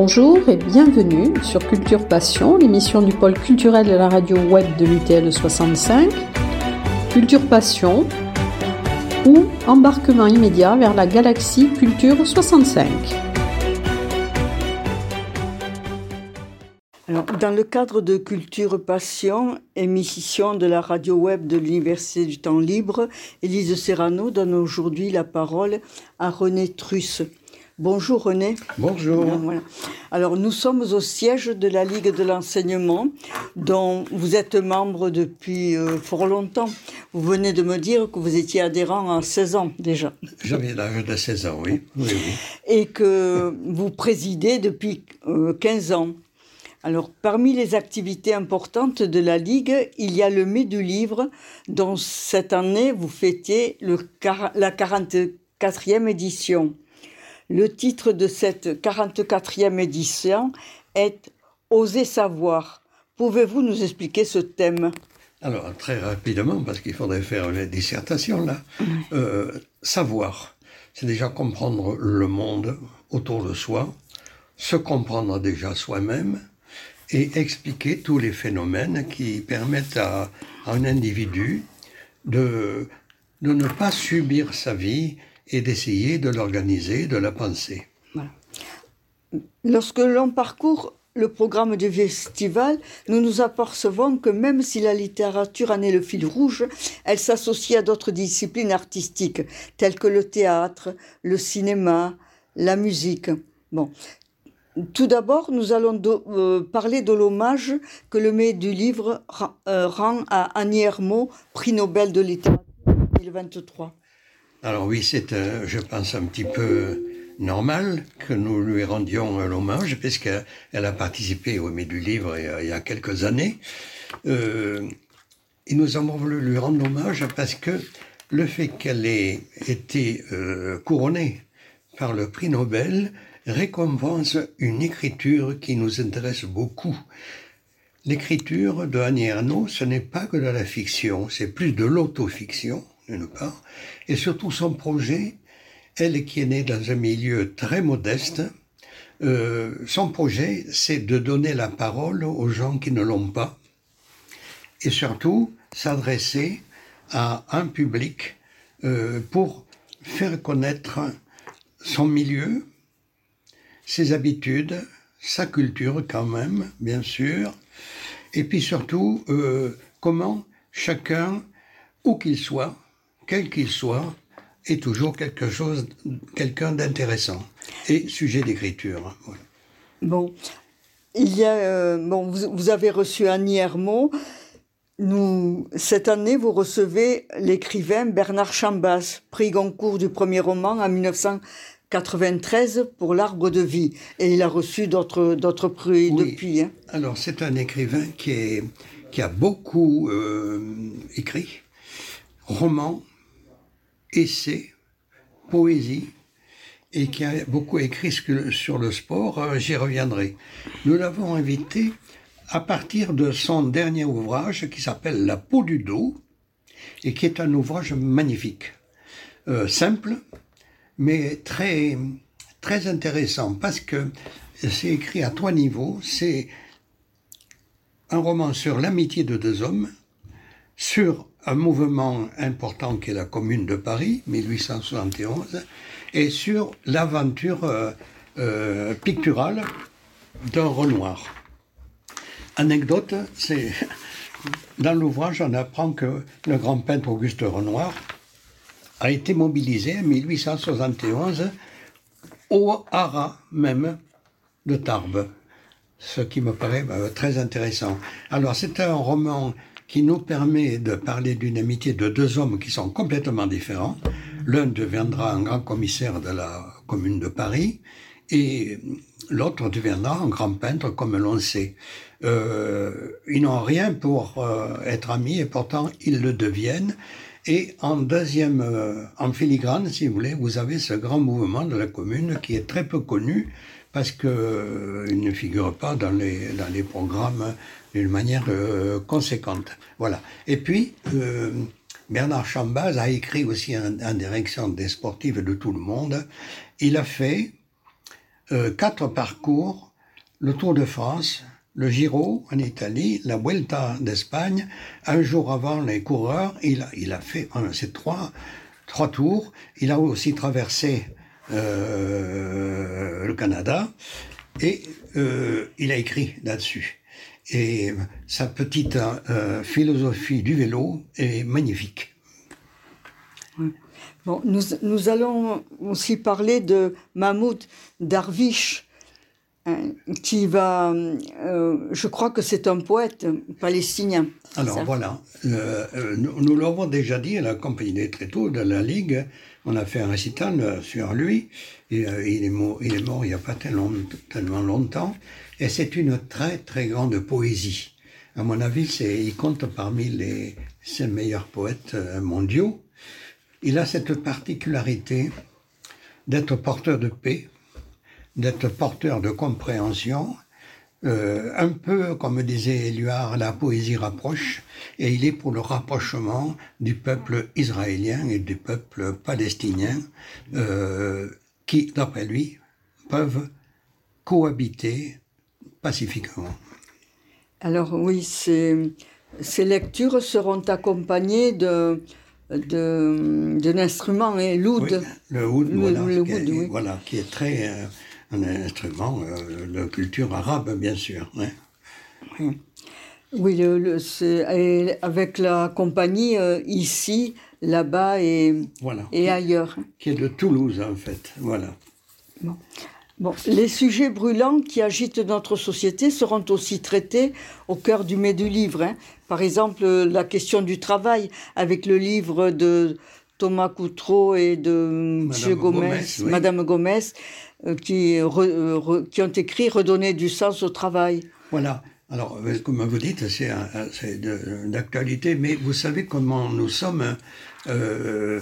Bonjour et bienvenue sur Culture Passion, l'émission du pôle culturel de la radio web de l'UTL 65. Culture Passion ou embarquement immédiat vers la galaxie Culture 65. dans le cadre de Culture Passion, émission de la radio web de l'Université du Temps Libre, Élise Serrano donne aujourd'hui la parole à René Trusse. Bonjour René. Bonjour. Alors nous sommes au siège de la Ligue de l'enseignement dont vous êtes membre depuis euh, fort longtemps. Vous venez de me dire que vous étiez adhérent à 16 ans déjà. J'avais l'âge de 16 ans, oui. oui, Et que vous présidez depuis 15 euh, ans. Alors, parmi les activités importantes de la Ligue, il y a le Mai du Livre, dont cette année vous fêtiez le, la 44e édition. Le titre de cette 44e édition est Oser savoir. Pouvez-vous nous expliquer ce thème? Alors, très rapidement, parce qu'il faudrait faire une dissertation là. Euh, savoir, c'est déjà comprendre le monde autour de soi, se comprendre déjà soi-même et expliquer tous les phénomènes qui permettent à, un individu de, de ne pas subir sa vie et d'essayer de l'organiser, de la penser. Lorsque l'on parcourt le programme du festival, nous nous apercevons que même si la littérature en est le fil rouge, elle s'associe à d'autres disciplines artistiques, telles que le théâtre, le cinéma, la musique. Bon. Tout d'abord, nous allons euh, parler de l'hommage que le maître du livre euh, rend à Annie Ernaux, prix Nobel de littérature 2023. Alors oui, c'est, je pense, un petit peu normal que nous lui rendions l'hommage, puisqu'elle a participé au Mai du Livre il y a, quelques années. Euh, et nous avons voulu lui rendre hommage parce que le fait qu'elle ait été euh, couronnée par le prix Nobel récompense une écriture qui nous intéresse beaucoup. L'écriture de Annie Ernaux, ce n'est pas que de la fiction, c'est plus de l'autofiction d'une part, et surtout son projet, elle qui est née dans un milieu très modeste, euh, son projet, c'est de donner la parole aux gens qui ne l'ont pas, et surtout s'adresser à un public euh, pour faire connaître son milieu, ses habitudes, sa culture quand même, bien sûr, et puis surtout euh, comment chacun, où qu'il soit, quel qu'il soit, est toujours quelque chose, quelqu'un d'intéressant et sujet d'écriture. Bon, il y a, euh, bon, vous, avez reçu Annie Hermot. Nous, cette année, vous recevez l'écrivain Bernard Chambas, prix Goncourt du premier roman en 1993 pour L'Arbre de vie. Et il a reçu d'autres, prix depuis. Hein. Alors, c'est un écrivain qui, est, qui a beaucoup euh, écrit, romans, essais, poésie, et qui a beaucoup écrit sur le sport, euh, j'y reviendrai. Nous l'avons invité à partir de son dernier ouvrage qui s'appelle La peau du dos, et qui est un ouvrage magnifique, euh, simple, mais très, très intéressant, parce que c'est écrit à trois niveaux. C'est un roman sur l'amitié de deux hommes, sur un mouvement important qui est la Commune de Paris, 1871, et sur l'aventure euh, euh, picturale d'un Renoir. Anecdote, c'est dans l'ouvrage, on apprend que le grand peintre Auguste Renoir a été mobilisé en 1871 au haras même de Tarbes, ce qui me paraît euh, très intéressant. Alors c'est un roman qui nous permet de parler d'une amitié de deux hommes qui sont complètement différents. L'un deviendra un grand commissaire de la commune de Paris et l'autre deviendra un grand peintre comme l'on sait. Euh, ils n'ont rien pour euh, être amis et pourtant ils le deviennent. Et en deuxième, euh, en filigrane, si vous voulez, vous avez ce grand mouvement de la commune qui est très peu connu parce qu'il ne figure pas dans les, dans les programmes d'une manière euh, conséquente. Voilà. Et puis, euh, Bernard Chambaz a écrit aussi en, direction des sportifs de tout le monde. Il a fait euh, quatre parcours le Tour de France, le Giro en Italie, la Vuelta d'Espagne. Un jour avant les coureurs, il a, il a fait ces trois, trois tours. Il a aussi traversé le Canada et il a écrit là-dessus. Et sa petite euh, philosophie du vélo est magnifique. Bon, nous, nous, allons aussi parler de Mahmoud Darwish, hein, qui va, euh, je crois que c'est un poète palestinien. Alors voilà, euh, nous, nous l'avons déjà dit à la compagnie très tôt de la Ligue, on a fait un récital sur lui, euh, il, est mort, il est n'y a pas tellement, tellement longtemps, et c'est une très très grande poésie. À mon avis, il compte parmi les cinq meilleurs poètes euh, mondiaux. Il a cette particularité d'être porteur de paix, d'être porteur de compréhension, euh, un peu comme disait Éluard, la poésie rapproche, et il est pour le rapprochement du peuple israélien et du peuple palestinien, euh, qui, d'après lui, peuvent cohabiter pacifiquement. Alors oui, ces, ces lectures seront accompagnées de d'un instrument, hein, l'oud. Oui, le oud, voilà, le, qui, est, oui. voilà, qui est très euh, un instrument euh, de culture arabe, bien sûr. Oui, oui le, le, avec la compagnie euh, ici, là-bas et, voilà, et ailleurs. Qui est de Toulouse, en fait. Voilà. Bon. Bon, les sujets brûlants qui agitent notre société seront aussi traités au cœur du mai du livre. Hein. Par exemple, la question du travail, avec le livre de Thomas Coutreau et de Madame Gomez, Gomez oui. Madame Gomez, euh, euh, re, qui ont écrit Redonner du sens au travail. Voilà. Alors, euh, comme vous dites, c'est d'actualité, mais vous savez comment nous sommes. Euh,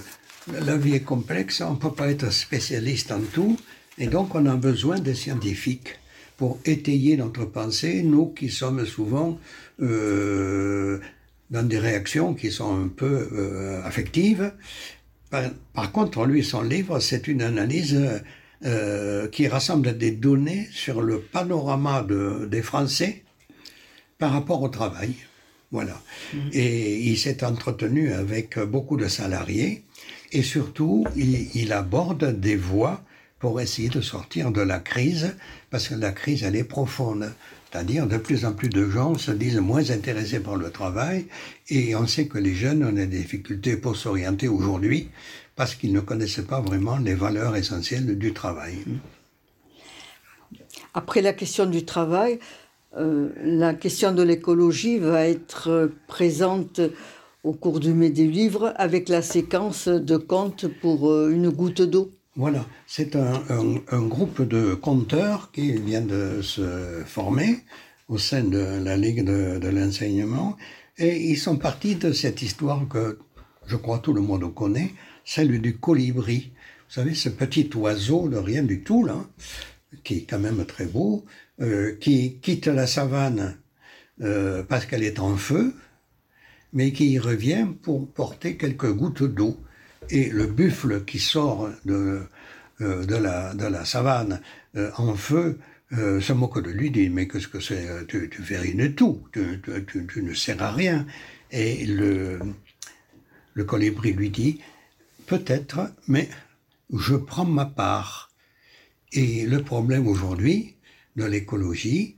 la vie est complexe, on ne peut pas être spécialiste en tout. Et donc, on a besoin des scientifiques pour étayer notre pensée, nous qui sommes souvent euh, dans des réactions qui sont un peu euh, affectives. Par, contre, lui, son livre, c'est une analyse euh, qui rassemble des données sur le panorama de, des Français par rapport au travail. Voilà. Mmh. Et il s'est entretenu avec beaucoup de salariés et surtout, il, il aborde des voies pour essayer de sortir de la crise, parce que la crise, elle est profonde. C'est-à-dire, de plus en plus de gens se disent moins intéressés par le travail, et on sait que les jeunes ont des difficultés pour s'orienter aujourd'hui, parce qu'ils ne connaissent pas vraiment les valeurs essentielles du travail. Après la question du travail, euh, la question de l'écologie va être présente au cours du mai des livres avec la séquence de contes pour euh, une goutte d'eau. Voilà, c'est un, un, un, groupe de conteurs qui vient de se former au sein de la Ligue de, de l'enseignement et ils sont partis de cette histoire que je crois tout le monde connaît, celle du colibri. Vous savez, ce petit oiseau de rien du tout, là, qui est quand même très beau, euh, qui quitte la savane euh, parce qu'elle est en feu, mais qui y revient pour porter quelques gouttes d'eau et le buffle qui sort de, euh, de, la, de la savane en feu se moque de lui, dit mais qu'est-ce que c'est tu, tu rien de tout, tu, tu, tu, ne sers à rien. Et le, le colibri lui dit peut-être, mais je prends ma part. Et le problème aujourd'hui de l'écologie,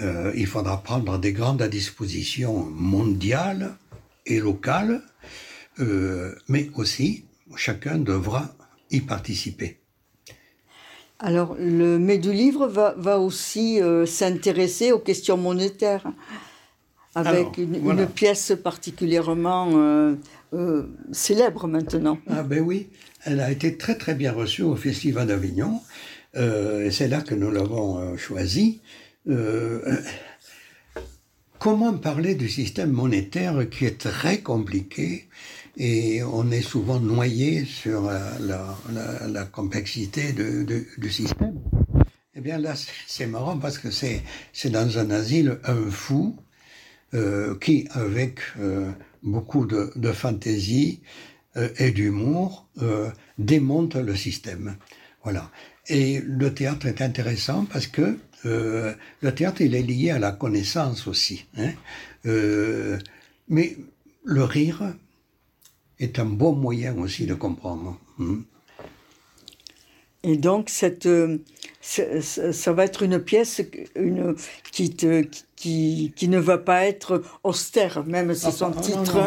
euh, il faudra prendre des grandes dispositions mondiales et locales euh, mais aussi chacun devra y participer. Alors, le mai du livre va, va aussi euh, s'intéresser aux questions monétaires, avec Alors, une, voilà. une, pièce particulièrement euh, euh, célèbre maintenant. Ah ben oui, elle a été très très bien reçue au Festival d'Avignon, euh, et c'est là que nous l'avons choisie. comment parler du système monétaire qui est très compliqué et on est souvent noyé sur la, la, la, la complexité de, de, du système? Eh bien là, c'est marrant parce que c'est dans un asile un fou euh, qui, avec euh, beaucoup de, fantaisie euh, et d'humour, démonte le système. Voilà. Et le théâtre est intéressant parce que le théâtre, il est lié à la connaissance aussi. Hein. Mais le rire est un bon moyen aussi de comprendre. Hein. Et donc, cette, euh, ça va être une pièce une, qui, te, qui, qui ne va pas être austère, même si ah, son titre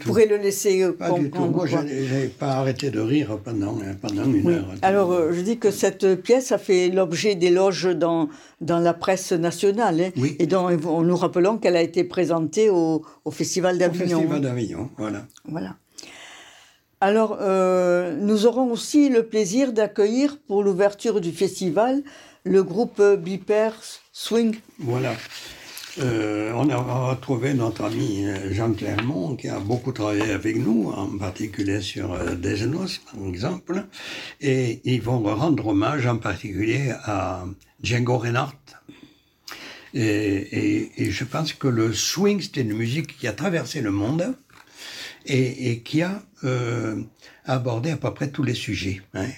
pourrait le laisser euh, pas Du tout. Moi, je n'ai pas arrêté de rire pendant, pendant une heure. Alors, euh, je dis que cette pièce a fait l'objet d'éloges dans, dans la presse nationale. Hein, oui. Et dont nous rappelons qu'elle a été présentée au, au Festival d'Avignon. Au Festival d'Avignon, voilà. Voilà. Alors, euh, nous aurons aussi le plaisir d'accueillir pour l'ouverture du festival le groupe Biper Swing. Voilà. Euh, on a retrouvé notre ami euh, Jean Clermont qui a beaucoup travaillé avec nous, en particulier sur Desnos, par exemple, et ils vont rendre hommage en particulier à Django Reinhardt. Et, et je pense que le swing, c'est une musique qui a traversé le monde et, et qui a euh, abordé à peu près tous les sujets. Hein.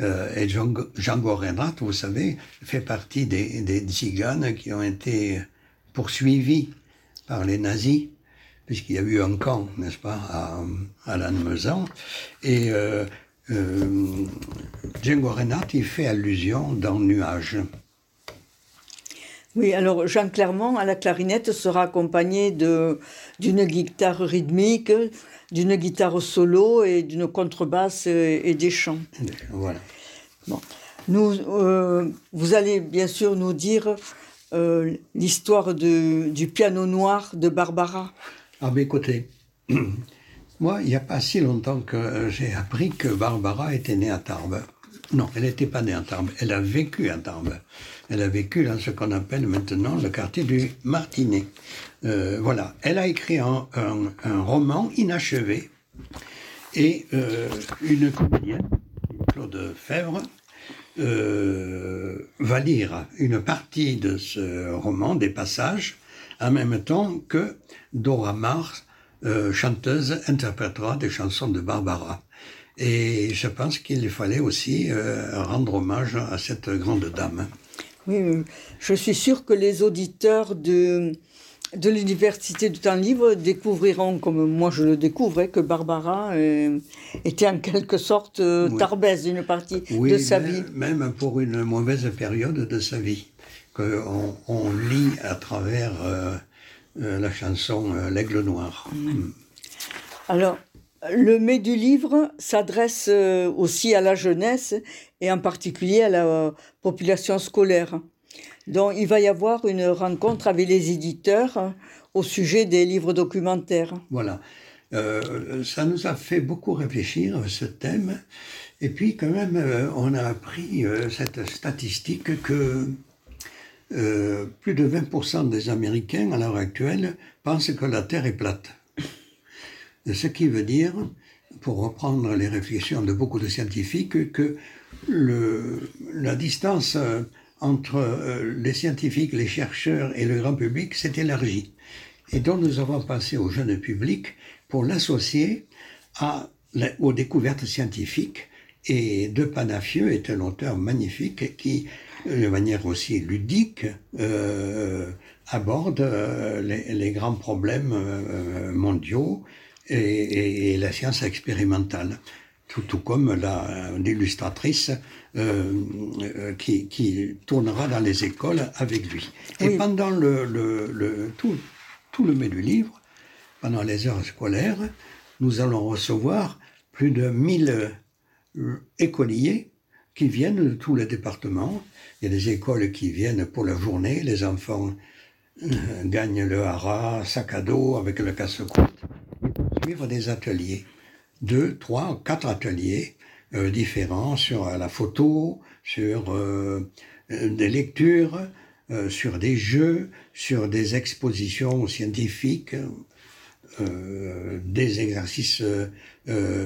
Euh, et Django, Reinhardt, vous savez, fait partie des, des tziganes qui ont été poursuivis par les nazis, puisqu'il y a eu un camp, n'est-ce pas, à, à Lannemezan. Et euh, euh, Django Reinhardt, il fait allusion dans Nuage. Oui, alors Jean Clermont à la clarinette sera accompagné d'une guitare rythmique, d'une guitare solo et d'une contrebasse et, des chants. Voilà. Bon. Nous, euh, vous allez bien sûr nous dire euh, l'histoire du piano noir de Barbara. Ah ben écoutez, moi, il n'y a pas si longtemps que j'ai appris que Barbara était née à Tarbes. Non, elle n'était pas née à Tarbes, elle a vécu à Tarbes. Elle a vécu dans ce qu'on appelle maintenant le quartier du Martinet. Euh, voilà, elle a écrit un, roman inachevé et euh, une comédienne, Claude Fèvre, euh, va lire une partie de ce roman, des passages, en même temps que Dora Mars, chanteuse, interprétera des chansons de Barbara. Et je pense qu'il fallait aussi rendre hommage à cette grande dame. Oui, je suis sûre que les auditeurs de, de l'Université du temps libre découvriront, comme moi je le découvrais, que Barbara euh, était en quelque sorte euh, tarbaise d'une partie de sa vie. Même pour une mauvaise période de sa vie, qu'on on lit à travers euh, la chanson L'Aigle Noir. Mm. Alors, le mai du livre s'adresse aussi à la jeunesse et en particulier à la population scolaire. Donc il va y avoir une rencontre avec les éditeurs au sujet des livres documentaires. Voilà. Euh, ça nous a fait beaucoup réfléchir, ce thème. Et puis quand même, euh, on a appris euh, cette statistique que plus de 20% des Américains à l'heure actuelle pensent que la Terre est plate. Ce qui veut dire, pour reprendre les réflexions de beaucoup de scientifiques, que la distance euh, entre euh, les scientifiques, les chercheurs et le grand public s'est élargie. Et donc nous avons passé au jeune public pour l'associer à, aux découvertes scientifiques. Et De Panafieux est un auteur magnifique qui, de manière aussi ludique, euh, aborde euh, les, grands problèmes euh, mondiaux et, et, et, la science expérimentale tout, comme l'illustratrice euh, euh, qui, qui, tournera dans les écoles avec lui. Et pendant le, le, le, tout, tout le mai du livre, pendant les heures scolaires, nous allons recevoir plus de 1000 euh, écoliers qui viennent de tous les départements. Il y a des écoles qui viennent pour la journée, les enfants gagnent le hara, sac à dos avec le casse-croûte, et des ateliers deux, trois, quatre ateliers euh, différents sur la photo, sur euh, des lectures, euh, sur des jeux, sur des expositions scientifiques, des exercices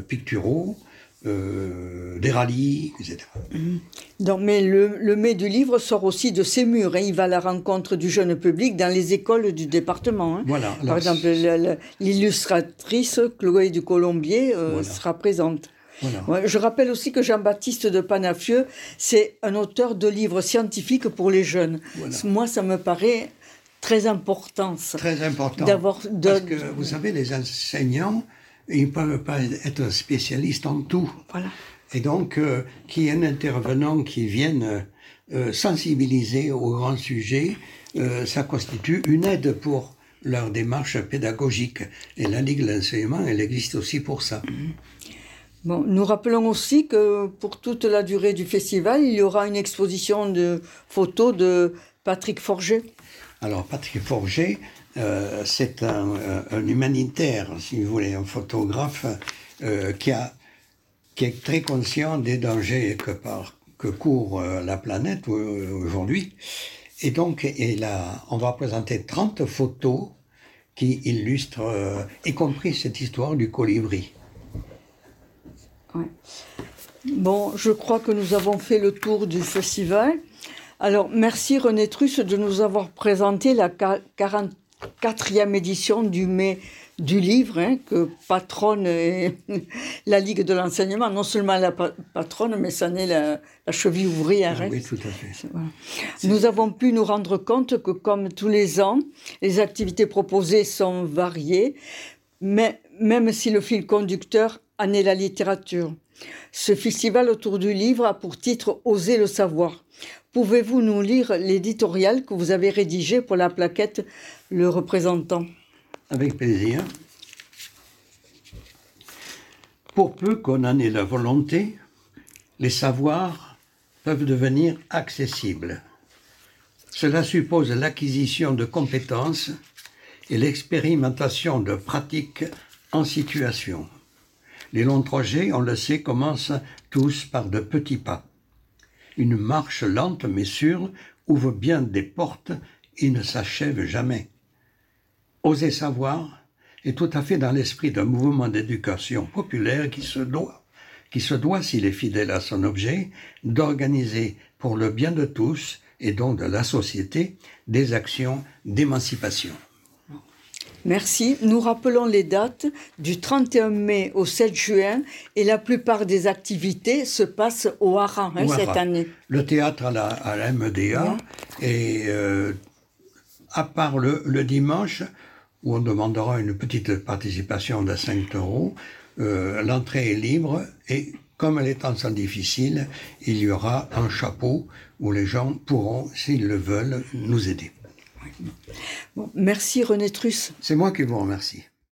picturaux. Des rallyes, etc. Mm-hmm. Donc, mais le, le mai du livre sort aussi de ses murs. Hein. Il va à la rencontre du jeune public dans les écoles du département. Hein. Voilà. Par exemple, l'illustratrice Chloé du Colombier sera présente. je rappelle aussi que Jean-Baptiste de Panafieux, c'est un auteur de livres scientifiques pour les jeunes. Moi, ça me paraît très important. Très important. D'avoir Parce que vous savez, les enseignants, ils ne peuvent pas être spécialistes en tout. Voilà. Et donc, euh, qu'il y ait un intervenant qui vienne euh, sensibiliser au grand sujet, euh, ça constitue une aide pour leur démarche pédagogique. Et la Ligue de l'enseignement, elle existe aussi pour ça. Bon, nous rappelons aussi que pour toute la durée du festival, il y aura une exposition de photos de Patrick Forger. Alors, Patrick Forger, euh, c'est un, un, humanitaire, si vous voulez, un photographe euh, qui, a, qui est très conscient des dangers que, par, que court euh, la planète aujourd'hui. Et donc, et là, on va présenter 30 photos qui illustrent, y compris cette histoire du colibri. Bon, je crois que nous avons fait le tour du festival. Alors, merci René Truss de nous avoir présenté la 44e édition du mai du livre hein, que patronne la Ligue de l'enseignement, non seulement la patronne, mais ça n'est la, cheville ouvrière. Ah, hein. Oui, tout à fait. Nous avons pu nous rendre compte que, comme tous les ans, les activités proposées sont variées, mais même si le fil conducteur en est la littérature. Ce festival autour du livre a pour titre Oser le savoir. Pouvez-vous nous lire l'éditorial que vous avez rédigé pour la plaquette Le représentant Avec plaisir. Pour peu qu'on en ait la volonté, les savoirs peuvent devenir accessibles. Cela suppose l'acquisition de compétences et l'expérimentation de pratiques en situation. Les longs trajets, on le sait, commencent tous par de petits pas. Une marche lente mais sûre ouvre bien des portes et ne s'achève jamais. Oser savoir est tout à fait dans l'esprit d'un mouvement d'éducation populaire qui se doit, qui se doit, s'il est fidèle à son objet, d'organiser pour le bien de tous et donc de la société des actions d'émancipation. Merci. Nous rappelons les dates du 31 mai au 7 juin et la plupart des activités se passent au Haran hein, cette année. Le théâtre à la, à MEDA et euh, à part le, dimanche où on demandera une petite participation de 5 euros, euh, l'entrée est libre et comme les temps sont difficiles, il y aura un chapeau où les gens pourront, s'ils le veulent, nous aider merci René Truss. C'est moi qui vous remercie.